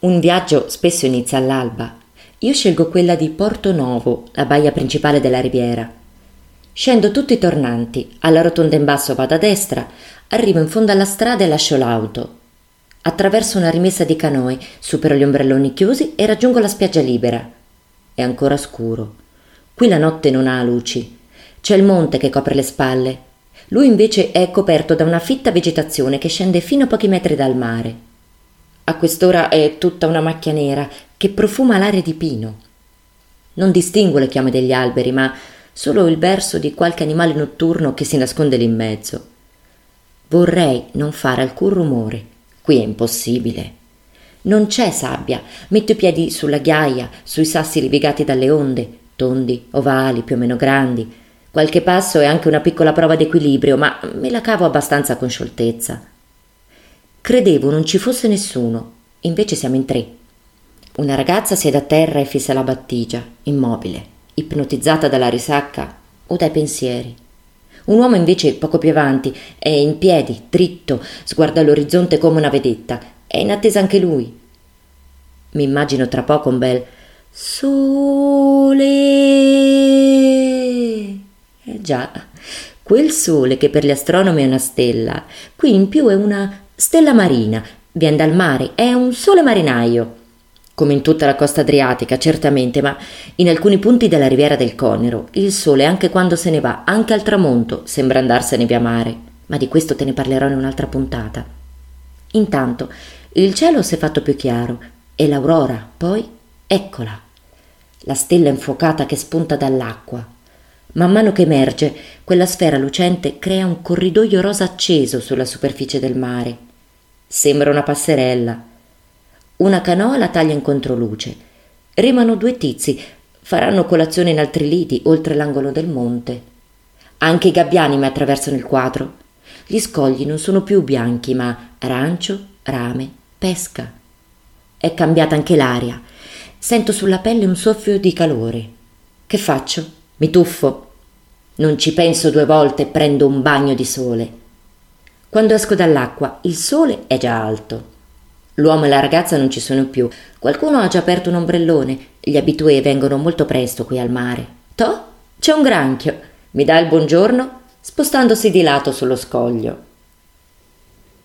Un viaggio spesso inizia all'alba. Io scelgo quella di Porto Novo, la baia principale della riviera. Scendo tutti i tornanti, alla rotonda in basso vado a destra, arrivo in fondo alla strada e lascio l'auto. Attraverso una rimessa di canoi, supero gli ombrelloni chiusi e raggiungo la spiaggia libera. È ancora scuro. Qui la notte non ha luci. C'è il monte che copre le spalle. Lui invece è coperto da una fitta vegetazione che scende fino a pochi metri dal mare. A quest'ora è tutta una macchia nera che profuma l'aria di pino. Non distingo le chiame degli alberi, ma solo il verso di qualche animale notturno che si nasconde lì in mezzo. Vorrei non fare alcun rumore. Qui è impossibile. Non c'è sabbia. Metto i piedi sulla ghiaia, sui sassi rivigati dalle onde, tondi, ovali, più o meno grandi. Qualche passo è anche una piccola prova d'equilibrio, ma me la cavo abbastanza con scioltezza. Credevo non ci fosse nessuno, invece siamo in tre. Una ragazza siede a terra e fissa la battigia, immobile, ipnotizzata dalla risacca o dai pensieri. Un uomo invece poco più avanti è in piedi, dritto, sguarda l'orizzonte come una vedetta. È in attesa anche lui. Mi immagino tra poco un bel sole. Eh già, quel sole che per gli astronomi è una stella, qui in più è una Stella marina, viene dal mare, è un sole marinaio. Come in tutta la costa adriatica, certamente, ma in alcuni punti della riviera del Conero, il sole, anche quando se ne va, anche al tramonto, sembra andarsene via mare. Ma di questo te ne parlerò in un'altra puntata. Intanto, il cielo si è fatto più chiaro e l'aurora, poi, eccola. La stella infuocata che spunta dall'acqua. Man mano che emerge, quella sfera lucente crea un corridoio rosa acceso sulla superficie del mare. Sembra una passerella. Una canoa la taglia in controluce. Remano due tizi, faranno colazione in altri liti, oltre l'angolo del monte. Anche i gabbiani mi attraversano il quadro. Gli scogli non sono più bianchi, ma arancio, rame, pesca. È cambiata anche l'aria. Sento sulla pelle un soffio di calore. Che faccio? Mi tuffo. Non ci penso due volte e prendo un bagno di sole. Quando esco dall'acqua, il sole è già alto. L'uomo e la ragazza non ci sono più. Qualcuno ha già aperto un ombrellone. Gli abitué vengono molto presto qui al mare. Toh, c'è un granchio. Mi dà il buongiorno, spostandosi di lato sullo scoglio.